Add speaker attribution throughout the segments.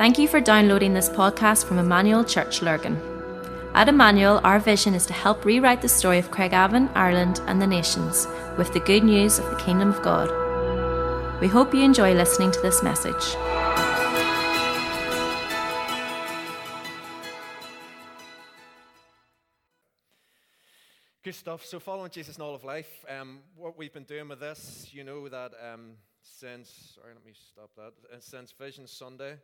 Speaker 1: Thank you for downloading this podcast from Emmanuel Church Lurgan. At Emmanuel, our vision is to help rewrite the story of Craigavon, Ireland, and the nations with the good news of the Kingdom of God. We hope you enjoy listening to this message.
Speaker 2: Good stuff. So, following Jesus in all of life, um, what we've been doing with this, you know that um, since, sorry, let me stop that, uh, since Vision Sunday,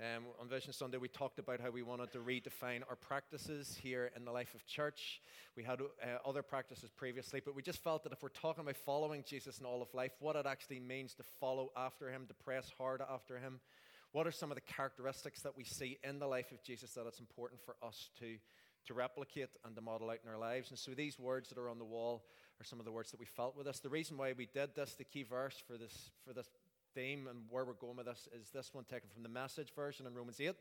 Speaker 2: um, on Vision Sunday, we talked about how we wanted to redefine our practices here in the life of church. We had uh, other practices previously, but we just felt that if we're talking about following Jesus in all of life, what it actually means to follow after him, to press hard after him, what are some of the characteristics that we see in the life of Jesus that it's important for us to, to replicate and to model out in our lives? And so these words that are on the wall are some of the words that we felt with us. The reason why we did this, the key verse for this, for this theme and where we're going with this is this one taken from the message version in Romans 8.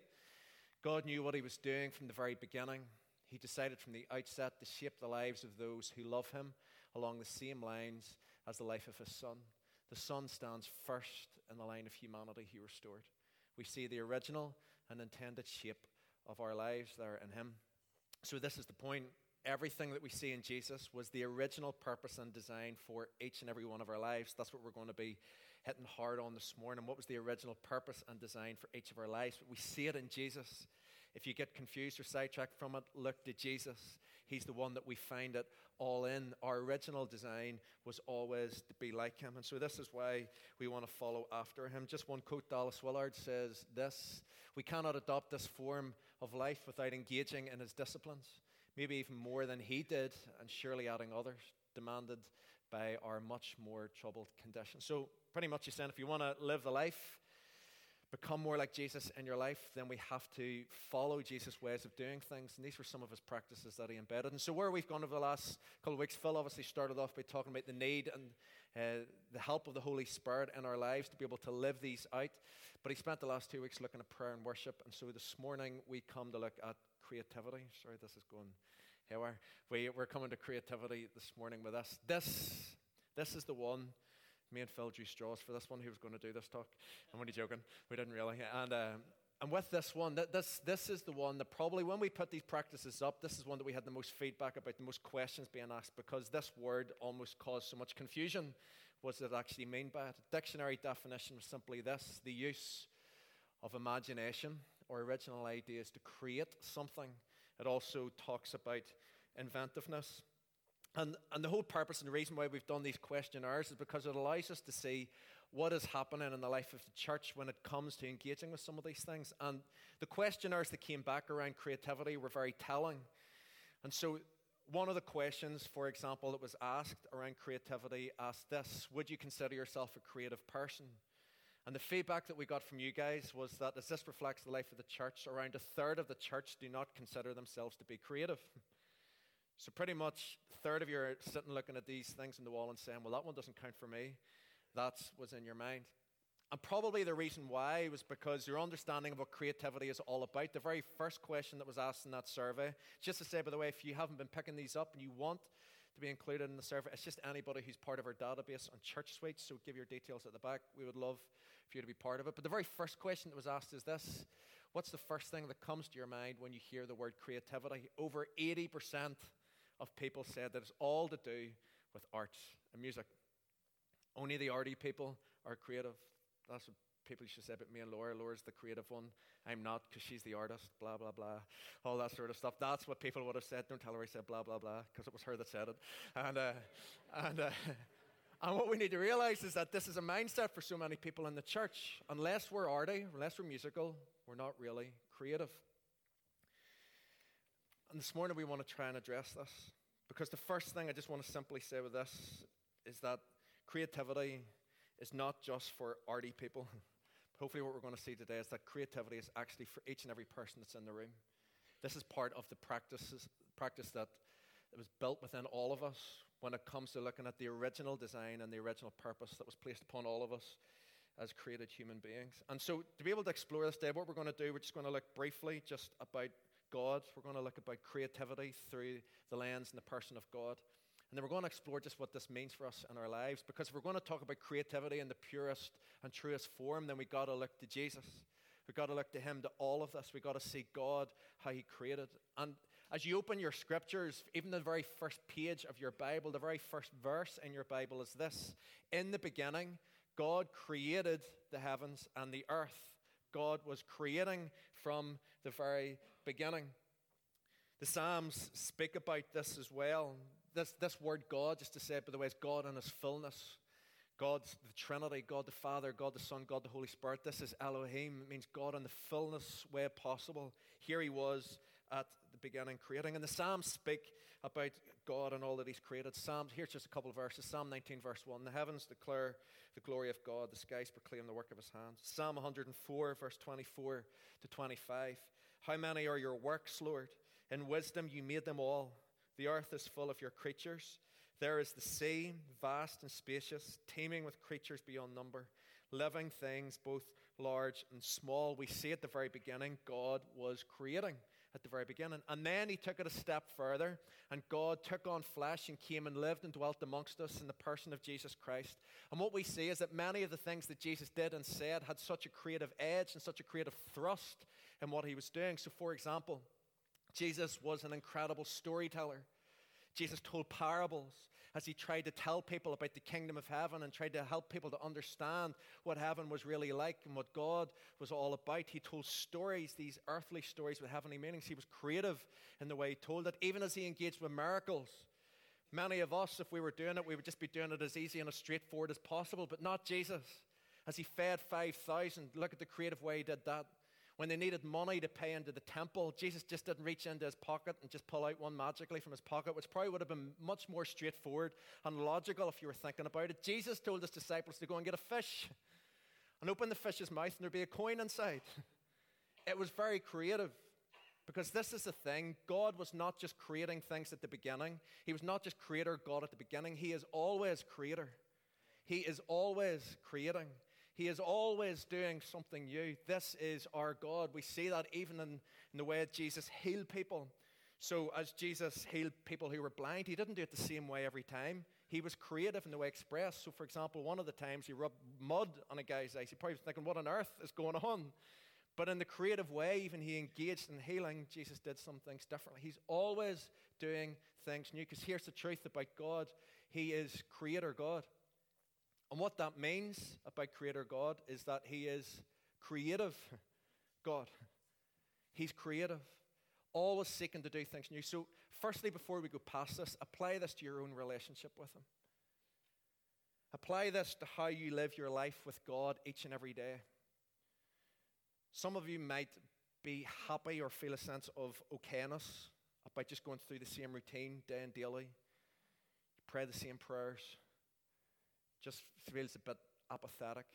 Speaker 2: God knew what he was doing from the very beginning. He decided from the outset to shape the lives of those who love him along the same lines as the life of his son. The son stands first in the line of humanity he restored. We see the original and intended shape of our lives there in him. So, this is the point. Everything that we see in Jesus was the original purpose and design for each and every one of our lives. That's what we're going to be hitting hard on this morning. What was the original purpose and design for each of our lives? But we see it in Jesus. If you get confused or sidetracked from it, look to Jesus. He's the one that we find it all in. Our original design was always to be like him. And so this is why we want to follow after him. Just one quote Dallas Willard says this We cannot adopt this form of life without engaging in his disciplines, maybe even more than he did, and surely adding others demanded by our much more troubled condition. So, pretty much, he's saying if you want to live the life, become more like Jesus in your life, then we have to follow Jesus' ways of doing things. And these were some of his practices that he embedded. And so, where we've gone over the last couple of weeks, Phil obviously started off by talking about the need and uh, the help of the Holy Spirit in our lives to be able to live these out. But he spent the last two weeks looking at prayer and worship. And so, this morning, we come to look at creativity. Sorry, this is going are. We, we're coming to creativity this morning with us. This, this is the one. Me and Phil drew straws for this one. Who was going to do this talk? I'm only joking. We didn't really. And, um, and with this one, this, this is the one that probably when we put these practices up, this is one that we had the most feedback about, the most questions being asked, because this word almost caused so much confusion. What does it actually mean by it? Dictionary definition was simply this the use of imagination or original ideas to create something it also talks about inventiveness. And, and the whole purpose and the reason why we've done these questionnaires is because it allows us to see what is happening in the life of the church when it comes to engaging with some of these things. And the questionnaires that came back around creativity were very telling. And so, one of the questions, for example, that was asked around creativity asked this Would you consider yourself a creative person? And the feedback that we got from you guys was that as this reflects the life of the church, around a third of the church do not consider themselves to be creative. So, pretty much a third of you are sitting looking at these things on the wall and saying, Well, that one doesn't count for me. That's what's in your mind. And probably the reason why was because your understanding of what creativity is all about. The very first question that was asked in that survey, just to say, by the way, if you haven't been picking these up and you want to be included in the survey, it's just anybody who's part of our database on ChurchSuite. So give your details at the back. We would love for you to be part of it. But the very first question that was asked is this What's the first thing that comes to your mind when you hear the word creativity? Over 80% of people said that it's all to do with arts and music. Only the arty people are creative. That's what people used to say about me and Laura. Laura's the creative one. I'm not because she's the artist, blah, blah, blah. All that sort of stuff. That's what people would have said. Don't tell her I said blah, blah, blah because it was her that said it. And, uh, and, uh, and what we need to realize is that this is a mindset for so many people in the church. Unless we're arty, unless we're musical, we're not really creative. And this morning we want to try and address this. Because the first thing I just want to simply say with this is that creativity is not just for arty people. Hopefully, what we're going to see today is that creativity is actually for each and every person that's in the room. This is part of the practices, practice that was built within all of us when it comes to looking at the original design and the original purpose that was placed upon all of us as created human beings. And so, to be able to explore this day, what we're going to do, we're just going to look briefly just about God. We're going to look about creativity through the lens and the person of God. And then we're going to explore just what this means for us in our lives. Because if we're going to talk about creativity in the purest and truest form, then we've got to look to Jesus. We've got to look to Him to all of this. We've got to see God, how He created. And as you open your scriptures, even the very first page of your Bible, the very first verse in your Bible is this In the beginning, God created the heavens and the earth. God was creating from the very beginning. The Psalms speak about this as well. This, this word God, just to say it by the way, is God in his fullness. God's the Trinity, God the Father, God the Son, God the Holy Spirit. This is Elohim. It means God in the fullness way possible. Here he was at the beginning creating. And the Psalms speak about God and all that he's created. Psalms, here's just a couple of verses. Psalm 19, verse 1. The heavens declare the glory of God, the skies proclaim the work of his hands. Psalm 104, verse 24 to 25. How many are your works, Lord? In wisdom you made them all. The earth is full of your creatures. There is the sea, vast and spacious, teeming with creatures beyond number, living things, both large and small. We see at the very beginning, God was creating at the very beginning. And then he took it a step further, and God took on flesh and came and lived and dwelt amongst us in the person of Jesus Christ. And what we see is that many of the things that Jesus did and said had such a creative edge and such a creative thrust in what he was doing. So, for example, Jesus was an incredible storyteller. Jesus told parables as he tried to tell people about the kingdom of heaven and tried to help people to understand what heaven was really like and what God was all about. He told stories, these earthly stories with heavenly meanings. He was creative in the way he told it, even as he engaged with miracles. Many of us, if we were doing it, we would just be doing it as easy and as straightforward as possible, but not Jesus. As he fed 5,000, look at the creative way he did that. When they needed money to pay into the temple, Jesus just didn't reach into his pocket and just pull out one magically from his pocket, which probably would have been much more straightforward and logical if you were thinking about it. Jesus told his disciples to go and get a fish and open the fish's mouth, and there'd be a coin inside. It was very creative. Because this is the thing God was not just creating things at the beginning, He was not just creator God at the beginning, He is always creator. He is always creating. He is always doing something new. This is our God. We see that even in, in the way Jesus healed people. So, as Jesus healed people who were blind, he didn't do it the same way every time. He was creative in the way expressed. So, for example, one of the times he rubbed mud on a guy's eyes, he probably was thinking, What on earth is going on? But in the creative way, even he engaged in healing, Jesus did some things differently. He's always doing things new. Because here's the truth about God He is creator God. And what that means about Creator God is that He is creative God. He's creative, always seeking to do things new. So, firstly, before we go past this, apply this to your own relationship with Him. Apply this to how you live your life with God each and every day. Some of you might be happy or feel a sense of okayness about just going through the same routine day and daily. You pray the same prayers just feels a bit apathetic.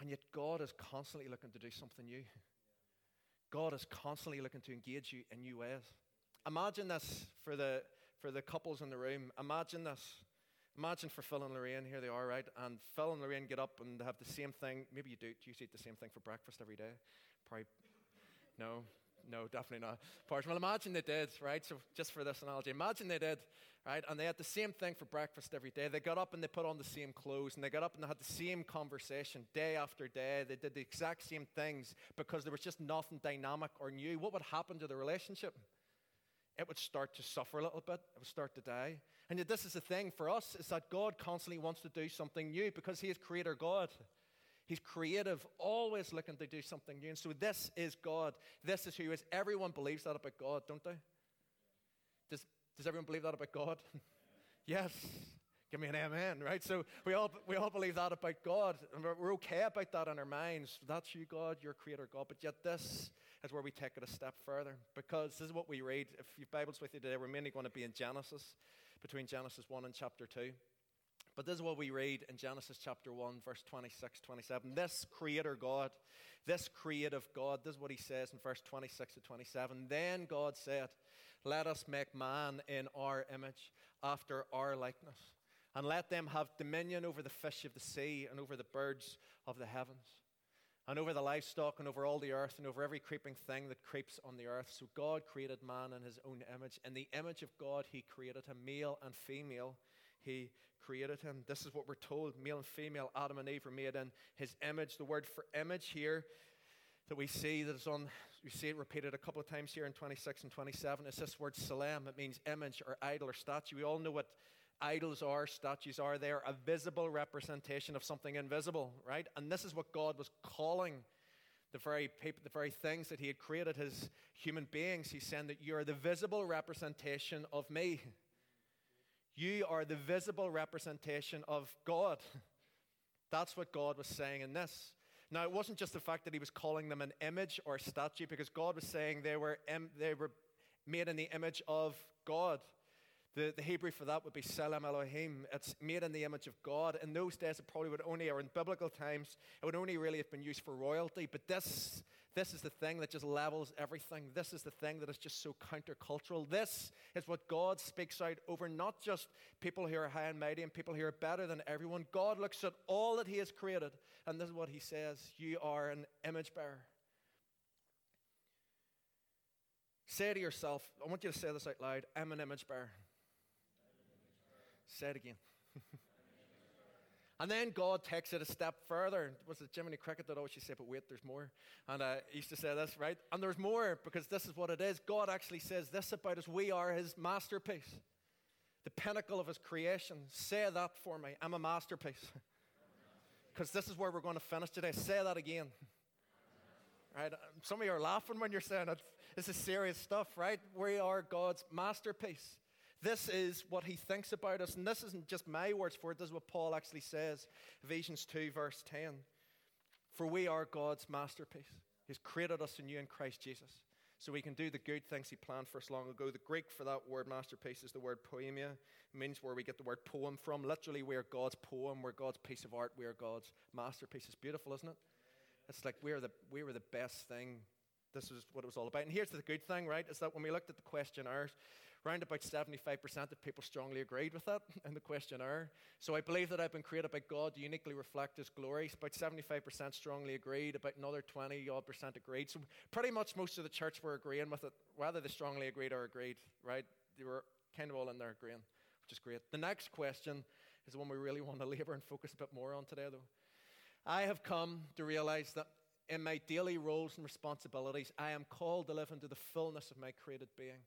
Speaker 2: And yet, God is constantly looking to do something new. God is constantly looking to engage you in new ways. Imagine this for the, for the couples in the room. Imagine this. Imagine for Phil and Lorraine, here they are, right? And Phil and Lorraine get up and have the same thing. Maybe you do. Do you eat the same thing for breakfast every day? Probably. No, no, definitely not. Well, imagine they did, right? So, just for this analogy, imagine they did right? And they had the same thing for breakfast every day. They got up and they put on the same clothes, and they got up and they had the same conversation day after day. They did the exact same things because there was just nothing dynamic or new. What would happen to the relationship? It would start to suffer a little bit. It would start to die. And yet, this is the thing for us: is that God constantly wants to do something new because He is Creator God. He's creative, always looking to do something new. And so, this is God. This is who He is. Everyone believes that about God, don't they? Does does everyone believe that about God? yes. Give me an amen, right? So we all, we all believe that about God, and we're, okay about that in our minds. That's you, God, your creator, God. But yet, this is where we take it a step further because this is what we read. If your Bible's with you today, we're mainly going to be in Genesis, between Genesis 1 and chapter 2. But this is what we read in Genesis chapter 1, verse 26, 27. This creator God, this creative God, this is what he says in verse 26 to 27. Then God said, let us make man in our image, after our likeness, and let them have dominion over the fish of the sea, and over the birds of the heavens, and over the livestock, and over all the earth, and over every creeping thing that creeps on the earth. So God created man in his own image. In the image of God, he created him, male and female. He created him. This is what we're told male and female, Adam and Eve were made in his image. The word for image here that we see that is on, we see it repeated a couple of times here in 26 and 27. It's this word salam. It means image or idol or statue. We all know what idols are, statues are. They are a visible representation of something invisible, right? And this is what God was calling the very people, the very things that He had created as human beings. He's saying that you are the visible representation of me. You are the visible representation of God. That's what God was saying in this. Now, it wasn't just the fact that he was calling them an image or statue, because God was saying they were, Im- they were made in the image of God. The, the Hebrew for that would be Selam Elohim. It's made in the image of God. In those days, it probably would only, or in biblical times, it would only really have been used for royalty. But this, this is the thing that just levels everything. This is the thing that is just so countercultural. This is what God speaks out over not just people who are high and mighty and people who are better than everyone. God looks at all that He has created, and this is what He says You are an image bearer. Say to yourself, I want you to say this out loud I'm an image bearer. Say it again. and then God takes it a step further. Was it Jiminy Cricket that always used to say, but wait, there's more? And uh, he used to say this, right? And there's more because this is what it is. God actually says this about us. We are his masterpiece, the pinnacle of his creation. Say that for me. I'm a masterpiece. Because this is where we're going to finish today. Say that again. Right? Some of you are laughing when you're saying it. This is serious stuff, right? We are God's masterpiece. This is what he thinks about us. And this isn't just my words for it, this is what Paul actually says. Ephesians 2, verse 10. For we are God's masterpiece. He's created us anew in Christ Jesus. So we can do the good things he planned for us long ago. The Greek for that word masterpiece is the word poiema. It means where we get the word poem from. Literally, we are God's poem. We're God's piece of art. We are God's masterpiece. It's beautiful, isn't it? It's like we're the, we were the best thing. This is what it was all about. And here's the good thing, right? Is that when we looked at the questionnaires, Around about 75% of people strongly agreed with that in the questionnaire. So I believe that I've been created by God to uniquely reflect His glory. About 75% strongly agreed, about another 20 odd percent agreed. So pretty much most of the church were agreeing with it, whether they strongly agreed or agreed, right? They were kind of all in there agreeing, which is great. The next question is the one we really want to labor and focus a bit more on today, though. I have come to realize that in my daily roles and responsibilities, I am called to live into the fullness of my created being.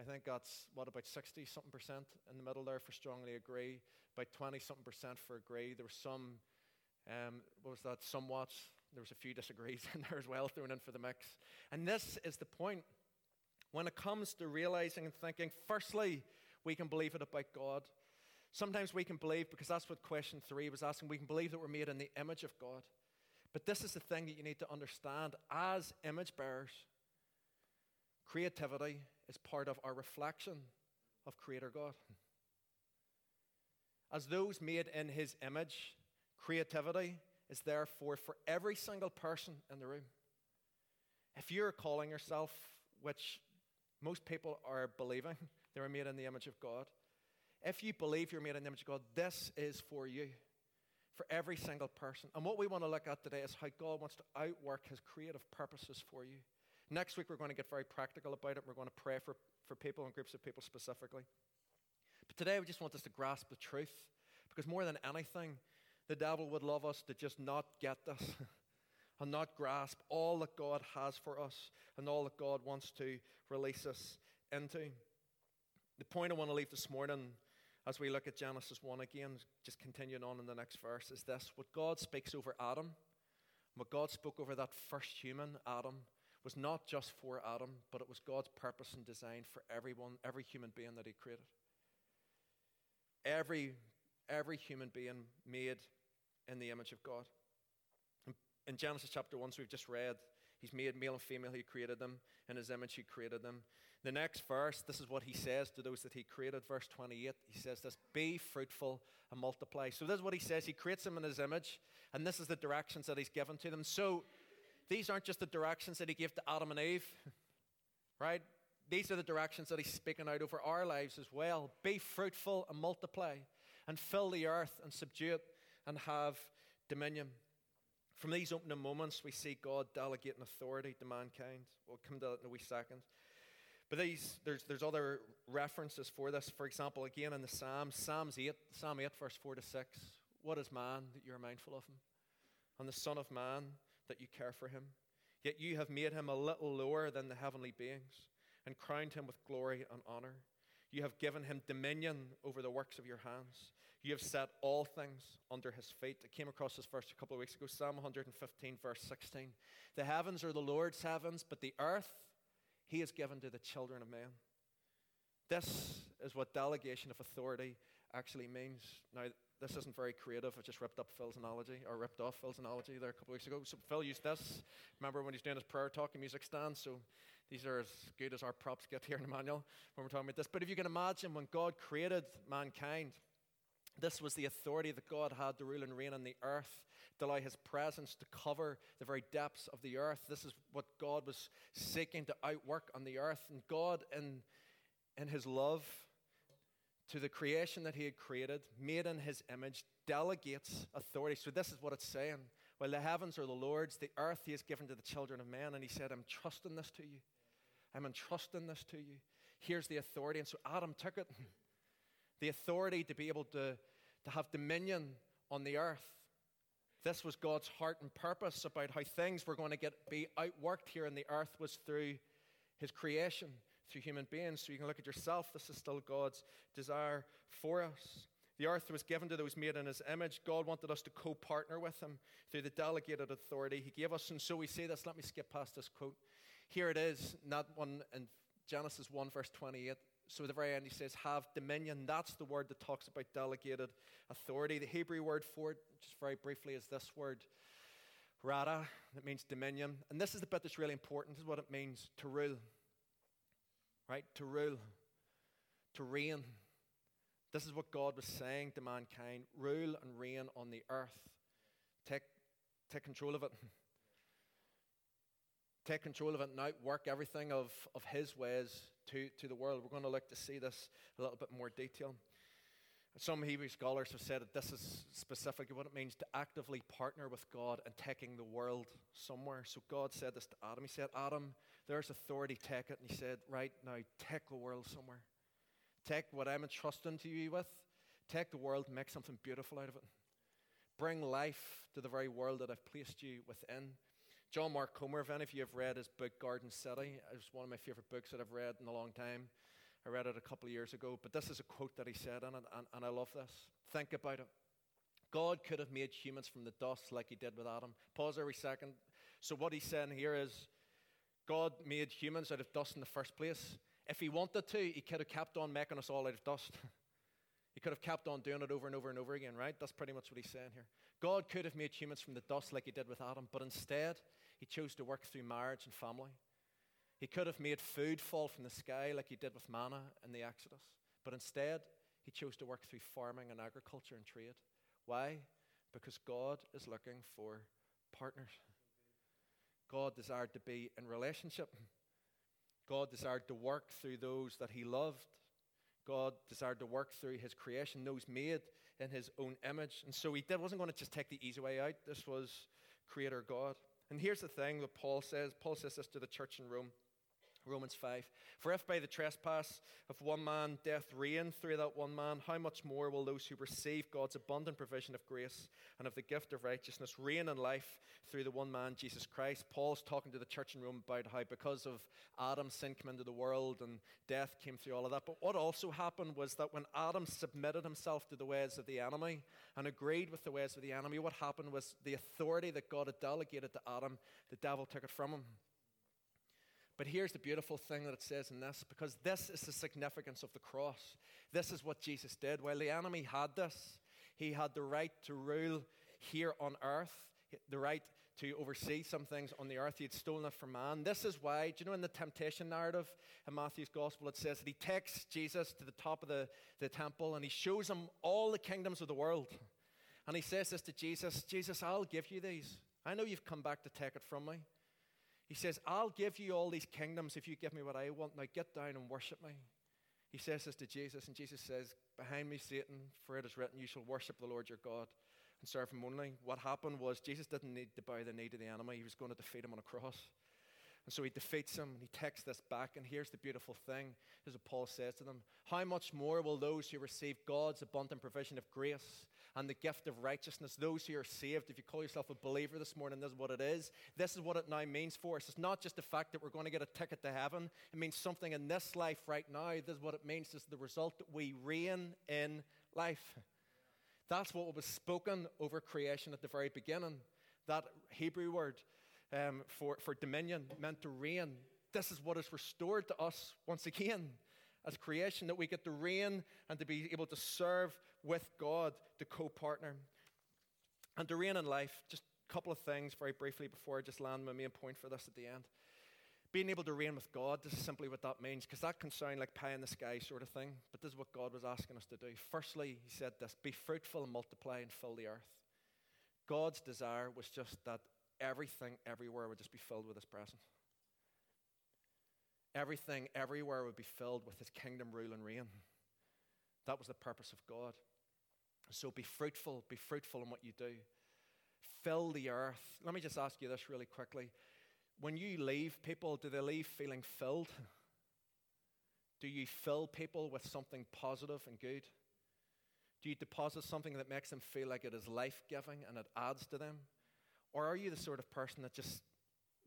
Speaker 2: I think that's what about 60 something percent in the middle there for strongly agree, about 20 something percent for agree. There was some, um, what was that, somewhat, there was a few disagrees in there as well thrown in for the mix. And this is the point. When it comes to realizing and thinking, firstly, we can believe it about God. Sometimes we can believe, because that's what question three was asking, we can believe that we're made in the image of God. But this is the thing that you need to understand as image bearers creativity is part of our reflection of Creator God. As those made in His image, creativity is therefore for every single person in the room. If you're calling yourself, which most people are believing, they were made in the image of God. If you believe you're made in the image of God, this is for you, for every single person. And what we want to look at today is how God wants to outwork His creative purposes for you. Next week, we're going to get very practical about it. We're going to pray for, for people and groups of people specifically. But today, we just want us to grasp the truth because more than anything, the devil would love us to just not get this and not grasp all that God has for us and all that God wants to release us into. The point I want to leave this morning as we look at Genesis 1 again, just continuing on in the next verse, is this what God speaks over Adam, what God spoke over that first human, Adam, was not just for Adam, but it was God's purpose and design for everyone, every human being that He created. Every, every human being made in the image of God. In Genesis chapter 1, so we've just read, He's made male and female, He created them. In His image, He created them. The next verse, this is what He says to those that He created. Verse 28, He says this Be fruitful and multiply. So, this is what He says. He creates them in His image, and this is the directions that He's given to them. So, these aren't just the directions that he gave to Adam and Eve, right? These are the directions that he's speaking out over our lives as well. Be fruitful and multiply, and fill the earth and subdue it and have dominion. From these opening moments, we see God delegating authority to mankind. We'll come to that in a wee second. But these, there's, there's other references for this. For example, again in the Psalms, Psalms 8, Psalm 8, verse 4 to 6. What is man that you're mindful of him? And the Son of Man that you care for him. Yet you have made him a little lower than the heavenly beings and crowned him with glory and honor. You have given him dominion over the works of your hands. You have set all things under his feet. I came across this verse a couple of weeks ago, Psalm 115, verse 16. The heavens are the Lord's heavens, but the earth he has given to the children of men. This is what delegation of authority actually means. Now, this isn't very creative. I just ripped up Phil's analogy, or ripped off Phil's analogy there a couple of weeks ago. So Phil used this. Remember when he's doing his prayer talk and music stand? So these are as good as our props get here in Emmanuel when we're talking about this. But if you can imagine when God created mankind, this was the authority that God had to rule and reign on the earth, to allow his presence to cover the very depths of the earth. This is what God was seeking to outwork on the earth. And God, in, in his love, to the creation that he had created, made in his image, delegates authority. So, this is what it's saying. Well, the heavens are the Lord's, the earth he has given to the children of men. And he said, I'm trusting this to you. I'm entrusting this to you. Here's the authority. And so Adam took it the authority to be able to, to have dominion on the earth. This was God's heart and purpose about how things were going to get be outworked here on the earth was through his creation through human beings. So you can look at yourself. This is still God's desire for us. The earth was given to those made in his image. God wanted us to co partner with him through the delegated authority he gave us. And so we say this. Let me skip past this quote. Here it is, not one in Genesis 1, verse 28. So at the very end, he says, have dominion. That's the word that talks about delegated authority. The Hebrew word for it, just very briefly, is this word, rada. It means dominion. And this is the bit that's really important. This is what it means to rule right? To rule, to reign. This is what God was saying to mankind rule and reign on the earth. Take, take control of it. Take control of it and outwork everything of, of His ways to, to the world. We're going to look to see this a little bit more detail. Some Hebrew scholars have said that this is specifically what it means to actively partner with God and taking the world somewhere. So God said this to Adam. He said, Adam, there's authority, take it. And he said, Right now, take the world somewhere. Take what I'm entrusting to you with, take the world, make something beautiful out of it. Bring life to the very world that I've placed you within. John Mark Comer, if any of you have read his book Garden City, it's one of my favorite books that I've read in a long time. I read it a couple of years ago, but this is a quote that he said in it, and, and I love this. Think about it. God could have made humans from the dust like he did with Adam. Pause every second. So, what he's saying here is God made humans out of dust in the first place. If he wanted to, he could have kept on making us all out of dust. he could have kept on doing it over and over and over again, right? That's pretty much what he's saying here. God could have made humans from the dust like he did with Adam, but instead, he chose to work through marriage and family. He could have made food fall from the sky like he did with manna in the Exodus, but instead, he chose to work through farming and agriculture and trade. Why? Because God is looking for partners. God desired to be in relationship. God desired to work through those that he loved. God desired to work through his creation, those made in his own image. And so he did, wasn't going to just take the easy way out. This was Creator God. And here's the thing that Paul says Paul says this to the church in Rome. Romans 5. For if by the trespass of one man death reigned through that one man, how much more will those who receive God's abundant provision of grace and of the gift of righteousness reign in life through the one man, Jesus Christ? Paul's talking to the church in Rome about how because of Adam's sin came into the world and death came through all of that. But what also happened was that when Adam submitted himself to the ways of the enemy and agreed with the ways of the enemy, what happened was the authority that God had delegated to Adam, the devil took it from him. But here's the beautiful thing that it says in this because this is the significance of the cross. This is what Jesus did. While the enemy had this, he had the right to rule here on earth, the right to oversee some things on the earth. He had stolen it from man. This is why, do you know in the temptation narrative in Matthew's gospel, it says that he takes Jesus to the top of the, the temple and he shows him all the kingdoms of the world. And he says this to Jesus Jesus, I'll give you these. I know you've come back to take it from me. He says, I'll give you all these kingdoms if you give me what I want. Now get down and worship me. He says this to Jesus, and Jesus says, Behind me, Satan, for it is written, You shall worship the Lord your God and serve him only. What happened was Jesus didn't need to bow the knee to the enemy, he was going to defeat him on a cross. And so he defeats him and he takes this back. And here's the beautiful thing is what Paul says to them How much more will those who receive God's abundant provision of grace and the gift of righteousness. Those who are saved, if you call yourself a believer this morning, this is what it is. This is what it now means for us. It's not just the fact that we're going to get a ticket to heaven, it means something in this life right now. This is what it means. This is the result that we reign in life. That's what was spoken over creation at the very beginning. That Hebrew word um, for, for dominion meant to reign. This is what is restored to us once again as creation, that we get to reign and to be able to serve with God, to co partner. And to reign in life, just a couple of things very briefly before I just land my main point for this at the end. Being able to reign with God, this is simply what that means, because that can sound like pie in the sky sort of thing, but this is what God was asking us to do. Firstly, He said this be fruitful and multiply and fill the earth. God's desire was just that everything everywhere would just be filled with His presence. Everything everywhere would be filled with His kingdom rule and reign. That was the purpose of God. So be fruitful, be fruitful in what you do. Fill the earth. Let me just ask you this really quickly. When you leave people, do they leave feeling filled? Do you fill people with something positive and good? Do you deposit something that makes them feel like it is life giving and it adds to them? Or are you the sort of person that just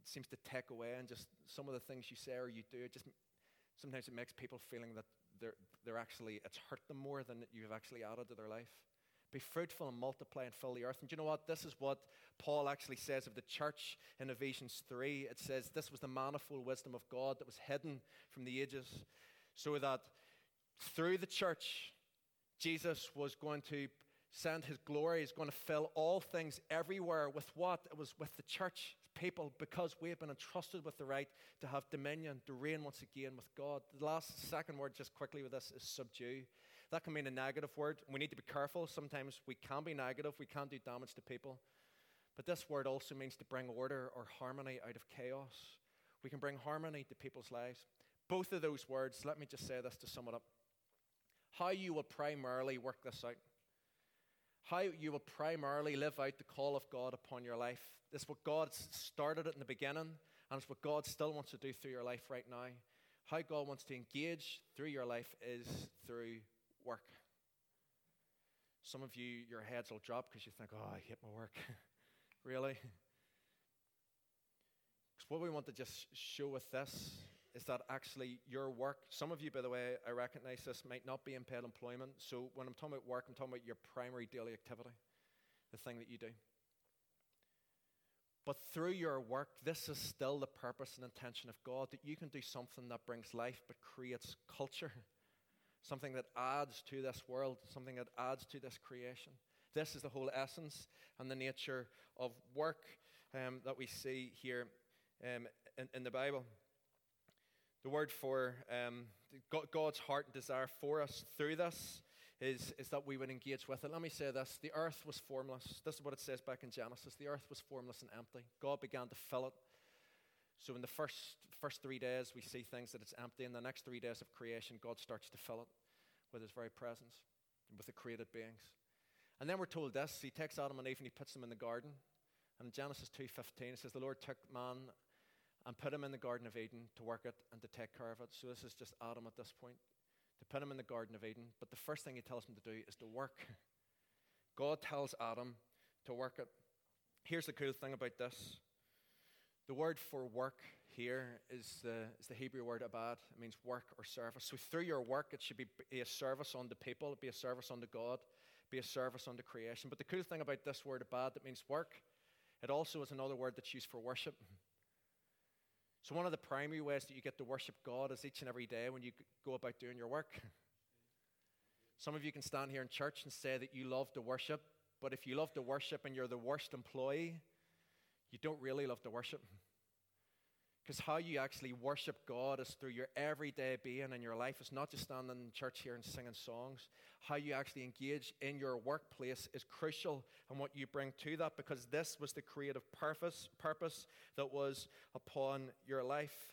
Speaker 2: seems to take away and just some of the things you say or you do, it just sometimes it makes people feeling that they're, they're actually, it's hurt them more than you've actually added to their life. Be fruitful and multiply and fill the earth. And you know what? This is what Paul actually says of the church in Ephesians 3. It says, This was the manifold wisdom of God that was hidden from the ages, so that through the church, Jesus was going to send his glory, he's going to fill all things everywhere with what? It was with the church people because we have been entrusted with the right to have dominion, to reign once again with God. The last second word, just quickly with this, is subdue. That can mean a negative word. We need to be careful. Sometimes we can be negative, we can do damage to people. But this word also means to bring order or harmony out of chaos. We can bring harmony to people's lives. Both of those words, let me just say this to sum it up. How you will primarily work this out how you will primarily live out the call of God upon your life. Is what God started it in the beginning, and it's what God still wants to do through your life right now. How God wants to engage through your life is through work. Some of you, your heads will drop because you think, oh, I hate my work. really? Because what we want to just show with this is that actually your work, some of you, by the way, I recognize this, might not be in paid employment. So when I'm talking about work, I'm talking about your primary daily activity, the thing that you do. But through your work, this is still the purpose and intention of God that you can do something that brings life but creates culture, something that adds to this world, something that adds to this creation. This is the whole essence and the nature of work um, that we see here um, in, in the Bible. The word for um, God's heart and desire for us through this is, is that we would engage with it. Let me say this the earth was formless. This is what it says back in Genesis. The earth was formless and empty. God began to fill it. So, in the first, first three days, we see things that it's empty. In the next three days of creation, God starts to fill it with his very presence and with the created beings. And then we're told this He takes Adam and Eve and he puts them in the garden. And in Genesis 2.15, it says, The Lord took man and put him in the Garden of Eden to work it and to take care of it. So this is just Adam at this point, to put him in the Garden of Eden. But the first thing he tells him to do is to work. God tells Adam to work it. Here's the cool thing about this the word for work here is the, is the Hebrew word abad. It means work or service. So through your work, it should be a service unto people, be a service unto God, be a service unto creation. But the cool thing about this word abad that means work, it also is another word that's used for worship. So, one of the primary ways that you get to worship God is each and every day when you go about doing your work. Some of you can stand here in church and say that you love to worship, but if you love to worship and you're the worst employee, you don't really love to worship. Because how you actually worship God is through your everyday being in your life. It's not just standing in church here and singing songs. How you actually engage in your workplace is crucial and what you bring to that because this was the creative purpose, purpose that was upon your life.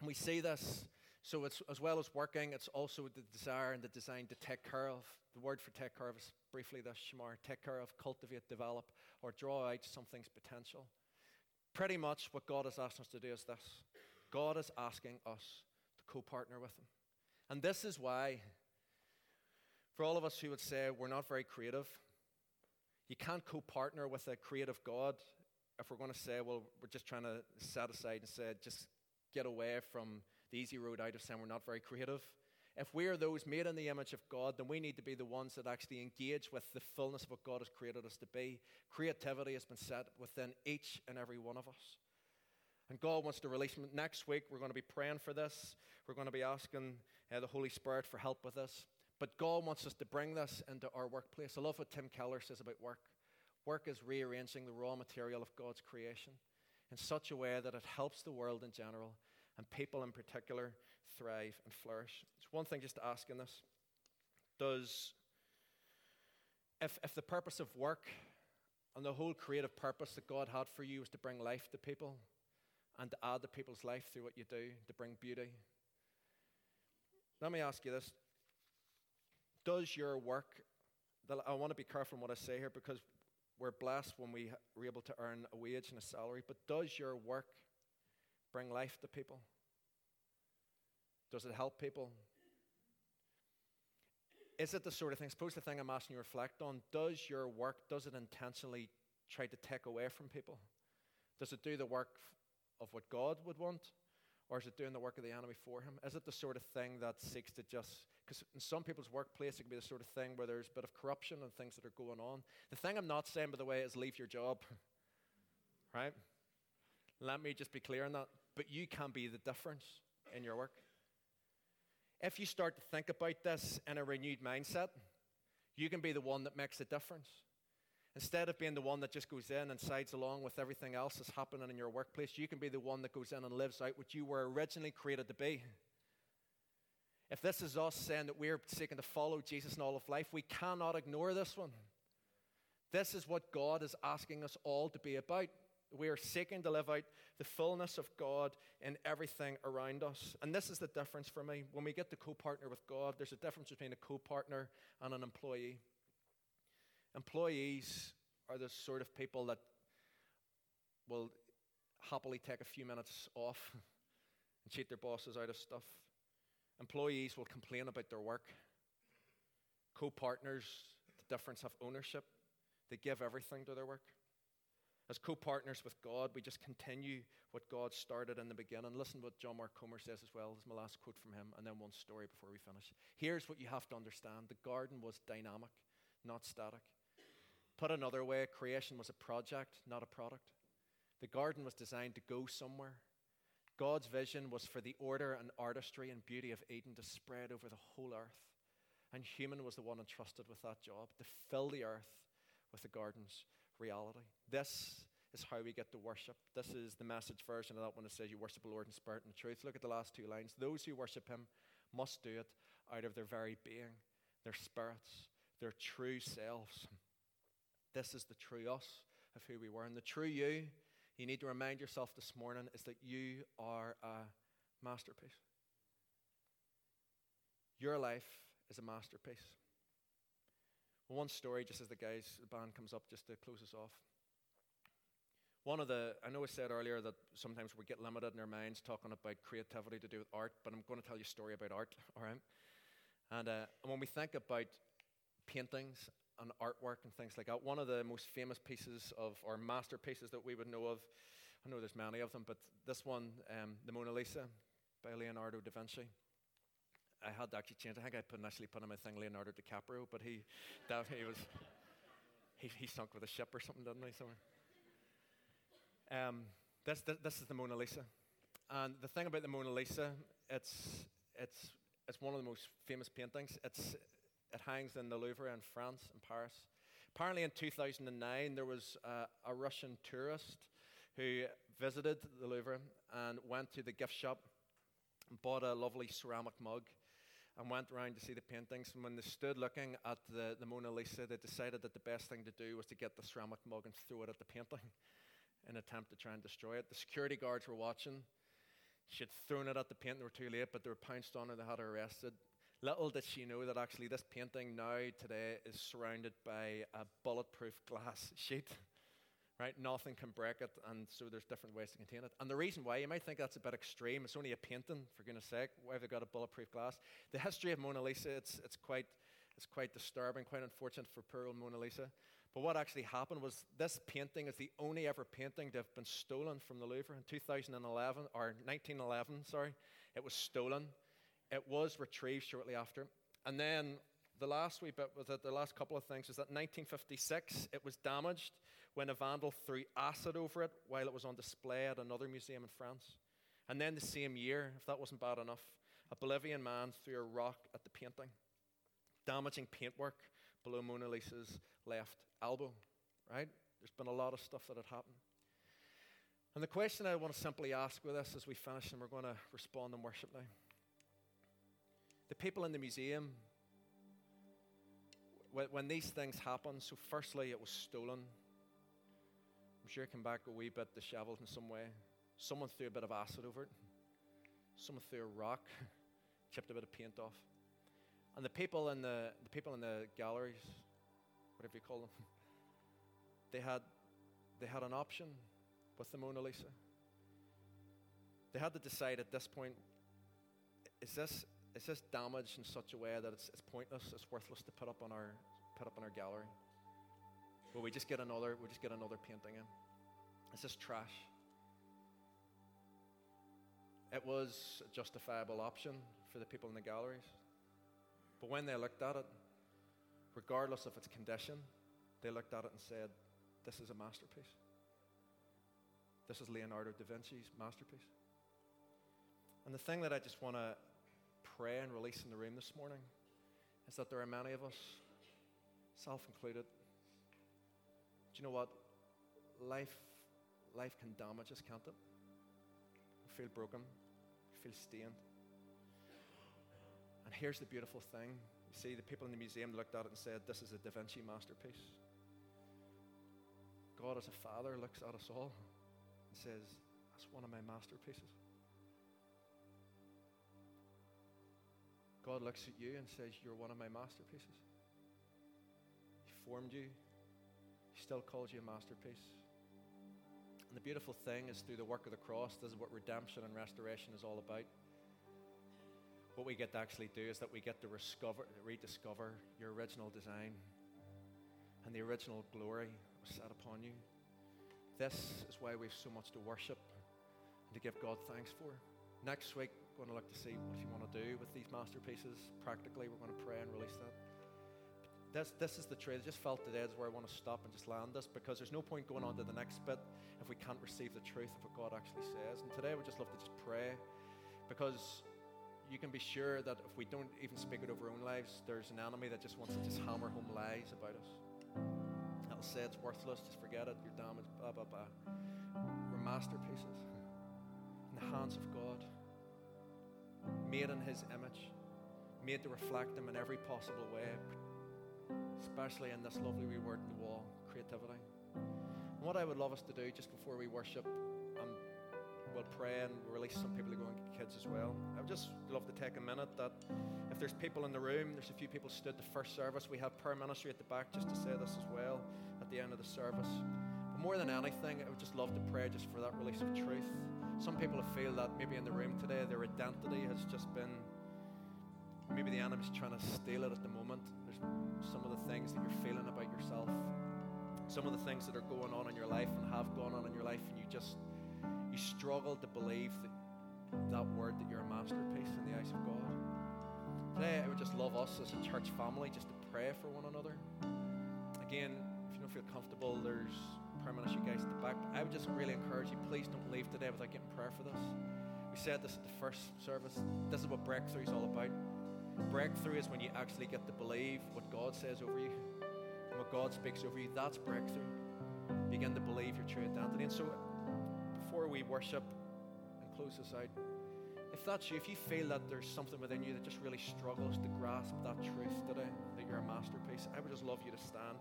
Speaker 2: And we see this. So it's as well as working, it's also the desire and the design to take care of. The word for take care of is briefly this shamar, take care of, cultivate, develop, or draw out something's potential. Pretty much what God is asking us to do is this God is asking us to co partner with Him. And this is why For all of us who would say we're not very creative, you can't co partner with a creative God if we're going to say, well, we're just trying to set aside and say, just get away from the easy road out of saying we're not very creative. If we are those made in the image of God, then we need to be the ones that actually engage with the fullness of what God has created us to be. Creativity has been set within each and every one of us. And God wants to release them. Next week, we're going to be praying for this. We're going to be asking uh, the Holy Spirit for help with this. But God wants us to bring this into our workplace. I love what Tim Keller says about work. Work is rearranging the raw material of God's creation in such a way that it helps the world in general and people in particular thrive and flourish. It's one thing just to ask in this. Does, if, if the purpose of work and the whole creative purpose that God had for you was to bring life to people and to add to people's life through what you do, to bring beauty, let me ask you this does your work, I want to be careful in what I say here because we're blessed when we are able to earn a wage and a salary, but does your work bring life to people? Does it help people? Is it the sort of thing, suppose the thing I'm asking you to reflect on, does your work, does it intentionally try to take away from people? Does it do the work of what God would want? Or is it doing the work of the enemy for him? Is it the sort of thing that seeks to just, because in some people's workplace, it can be the sort of thing where there's a bit of corruption and things that are going on. The thing I'm not saying, by the way, is leave your job, right? Let me just be clear on that. But you can be the difference in your work. If you start to think about this in a renewed mindset, you can be the one that makes a difference. Instead of being the one that just goes in and sides along with everything else that's happening in your workplace, you can be the one that goes in and lives out what you were originally created to be. If this is us saying that we're seeking to follow Jesus in all of life, we cannot ignore this one. This is what God is asking us all to be about. We are seeking to live out the fullness of God in everything around us. And this is the difference for me. When we get to co partner with God, there's a difference between a co partner and an employee. Employees are the sort of people that will happily take a few minutes off and cheat their bosses out of stuff. Employees will complain about their work. Co partners, the difference, have ownership. They give everything to their work. As co partners with God, we just continue what God started in the beginning. Listen to what John Mark Comer says as well. This is my last quote from him, and then one story before we finish. Here's what you have to understand the garden was dynamic, not static. Put another way, creation was a project, not a product. The garden was designed to go somewhere. God's vision was for the order and artistry and beauty of Eden to spread over the whole earth. And human was the one entrusted with that job to fill the earth with the garden's reality. This is how we get to worship. This is the message version of that one that says you worship the Lord in spirit and truth. Look at the last two lines. Those who worship him must do it out of their very being, their spirits, their true selves. This is the true us of who we were. And the true you, you need to remind yourself this morning, is that you are a masterpiece. Your life is a masterpiece. One story, just as the guys, the band comes up, just to close us off. One of the, I know I said earlier that sometimes we get limited in our minds talking about creativity to do with art, but I'm going to tell you a story about art, all right? And, uh, when we think about paintings and artwork and things like that. One of the most famous pieces of, or masterpieces that we would know of, I know there's many of them, but this one, um, the Mona Lisa by Leonardo da Vinci. I had to actually change. I think I put, initially put on my thing Leonardo DiCaprio, but he, that, he was, he, he sunk with a ship or something, didn't he? Somewhere. Um, this, this, this is the Mona Lisa. And the thing about the Mona Lisa, it's, it's, it's one of the most famous paintings. It's, it hangs in the Louvre in France, in Paris. Apparently, in 2009, there was a, a Russian tourist who visited the Louvre and went to the gift shop and bought a lovely ceramic mug and went around to see the paintings. And when they stood looking at the, the Mona Lisa, they decided that the best thing to do was to get the ceramic mug and throw it at the painting in an attempt to try and destroy it. The security guards were watching. She had thrown it at the painting, they were too late, but they were pounced on her, they had her arrested. Little did she know that actually this painting now today is surrounded by a bulletproof glass sheet. Right? Nothing can break it, and so there's different ways to contain it. And the reason why you might think that's a bit extreme, it's only a painting, for goodness sake. Why have they got a bulletproof glass? The history of Mona Lisa, it's, it's quite It's quite disturbing, quite unfortunate for poor old Mona Lisa. But what actually happened was this painting is the only ever painting to have been stolen from the Louvre in 2011 or 1911. Sorry, it was stolen. It was retrieved shortly after, and then the last wee bit was the last couple of things is that 1956 it was damaged when a vandal threw acid over it while it was on display at another museum in France. And then the same year, if that wasn't bad enough, a Bolivian man threw a rock at the painting, damaging paintwork below Mona Lisa's left elbow, right? There's been a lot of stuff that had happened. And the question I want to simply ask with this as we finish, and we're going to respond in worship now. The people in the museum, when these things happen, so firstly, it was stolen. I'm sure it came back a wee bit disheveled in some way. Someone threw a bit of acid over it. Someone threw a rock, chipped a bit of paint off. And the people in the, the people in the galleries, whatever you call them, they had, they had an option with the Mona Lisa. They had to decide at this point is this, is this damaged in such a way that it's, it's pointless, it's worthless to put up on our, put up in our gallery? Will we just get another, we just get another painting in? Is this trash? It was a justifiable option for the people in the galleries. But when they looked at it, regardless of its condition, they looked at it and said, This is a masterpiece. This is Leonardo da Vinci's masterpiece. And the thing that I just want to pray and release in the room this morning is that there are many of us, self included. Do you know what? Life, life can damage us, can't it? We feel broken, we feel stained. And here's the beautiful thing. You see, the people in the museum looked at it and said, This is a Da Vinci masterpiece. God, as a father, looks at us all and says, That's one of my masterpieces. God looks at you and says, You're one of my masterpieces. He formed you, He still calls you a masterpiece. And the beautiful thing is, through the work of the cross, this is what redemption and restoration is all about what we get to actually do is that we get to rediscover, rediscover your original design and the original glory was set upon you. This is why we have so much to worship and to give God thanks for. Next week, we're going to look to see what you want to do with these masterpieces. Practically, we're going to pray and release that. This, this is the truth. I just felt today is where I want to stop and just land this because there's no point going on to the next bit if we can't receive the truth of what God actually says. And today, we just love to just pray because you can be sure that if we don't even speak it over our own lives, there's an enemy that just wants to just hammer home lies about us. That'll say it's worthless, just forget it, you're damaged, blah, blah, blah. We're masterpieces in the hands of God, made in His image, made to reflect Him in every possible way, especially in this lovely wee word in the wall, creativity. And what I would love us to do just before we worship um, we'll pray and release some people to go and get kids as well. I would just love to take a minute that if there's people in the room, there's a few people stood the first service. We have prayer ministry at the back just to say this as well at the end of the service. But more than anything, I would just love to pray just for that release of truth. Some people feel that maybe in the room today their identity has just been maybe the enemy's trying to steal it at the moment. There's some of the things that you're feeling about yourself, some of the things that are going on in your life and have gone on in your life, and you just you struggle to believe that, that word that you're a masterpiece in the eyes of God. Today, I would just love us as a church family just to pray for one another. Again, if you don't feel comfortable, there's prayer ministry guys at the back. I would just really encourage you, please don't leave today without getting prayer for this. We said this at the first service. This is what breakthrough is all about. Breakthrough is when you actually get to believe what God says over you and what God speaks over you. That's breakthrough. Begin to believe your true identity. And so before we worship and close this out, if that's you, if you feel that there's something within you that just really struggles to grasp that truth today, that you're a masterpiece, I would just love you to stand.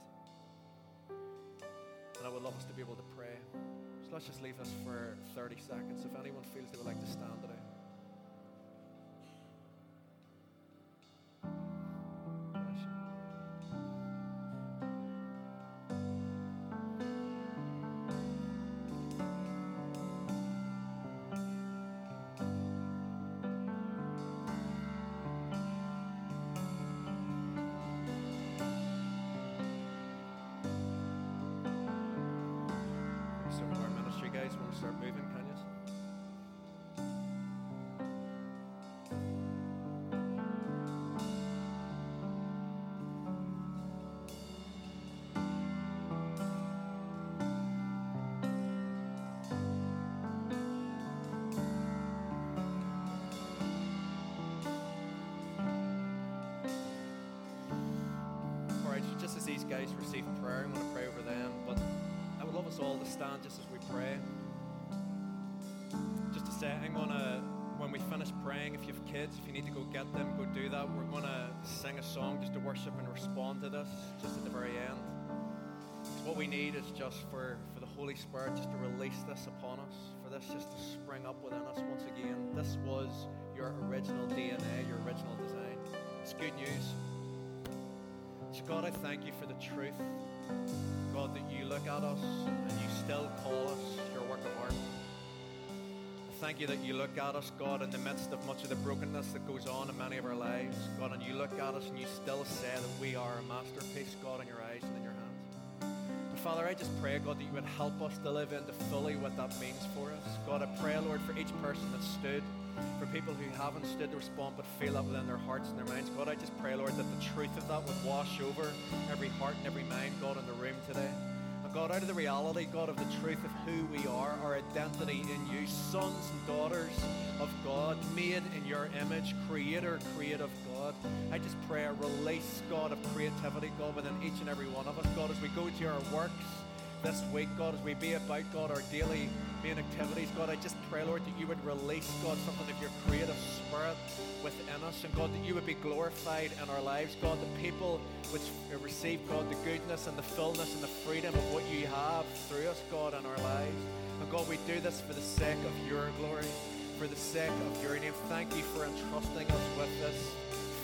Speaker 2: And I would love us to be able to pray. So let's just leave this for 30 seconds. If anyone feels they would like to stand today. Guys receive prayer, I'm going to pray over them. But I would love us all to stand just as we pray. Just to say, I'm going to, when we finish praying, if you have kids, if you need to go get them, go do that. We're going to sing a song just to worship and respond to this, just at the very end. what we need is just for, for the Holy Spirit just to release this upon us, for this just to spring up within us once again. This was your original DNA, your original design. It's good news. So God, I thank you for the truth. God, that you look at us and you still call us your work of art. I thank you that you look at us, God, in the midst of much of the brokenness that goes on in many of our lives. God, and you look at us and you still say that we are a masterpiece, God, in your eyes and in your hands. And Father, I just pray, God, that you would help us to live into fully what that means for us. God, I pray, Lord, for each person that stood, people who haven't stood to respond but feel that within their hearts and their minds. God, I just pray, Lord, that the truth of that would wash over every heart and every mind, God, in the room today. And God, out of the reality, God, of the truth of who we are, our identity in you, sons and daughters of God, made in your image, creator, creative God. I just pray a release, God, of creativity, God, within each and every one of us. God, as we go to our works this week, God, as we be about, God, our daily main activities, God, I just pray, Lord, that you would release, God, something of your creative spirit within us, and God, that you would be glorified in our lives, God, that people would receive, God, the goodness and the fullness and the freedom of what you have through us, God, in our lives. And God, we do this for the sake of your glory, for the sake of your name. Thank you for entrusting us with this.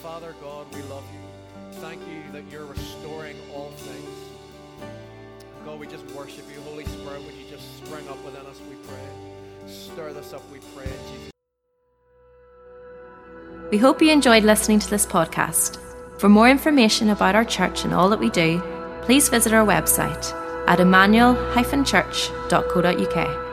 Speaker 2: Father God, we love you. Thank you that you're restoring all things. God, we just worship you. Holy Spirit, would you just spring up within us, we pray. Stir this up, we pray, Jesus.
Speaker 1: We hope you enjoyed listening to this podcast. For more information about our church and all that we do, please visit our website at emmanuel-church.co.uk.